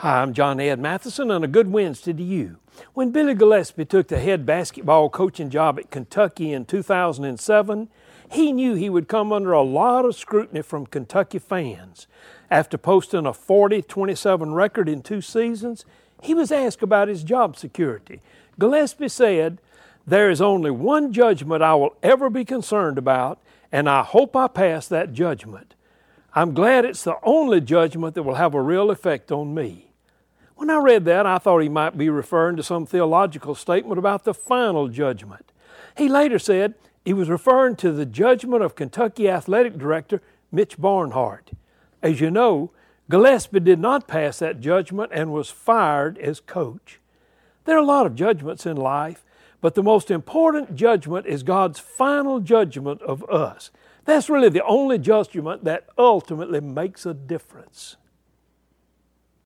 Hi, I'm John Ed Mathison, and a good Wednesday to you. When Billy Gillispie took the head basketball coaching job at Kentucky in 2007, he knew he would come under a lot of scrutiny from Kentucky fans. After posting a 40 27 record in two seasons, he was asked about his job security. Gillispie said, There is only one judgment I will ever be concerned about, and I hope I pass that judgment. I'm glad it's the only judgment that will have a real effect on me. When I read that, I thought he might be referring to some theological statement about the final judgment. He later said he was referring to the judgment of Kentucky athletic director Mitch Barnhart. As you know, Gillispie did not pass that judgment and was fired as coach. There are a lot of judgments in life, but the most important judgment is God's final judgment of us. That's really the only judgment that ultimately makes a difference.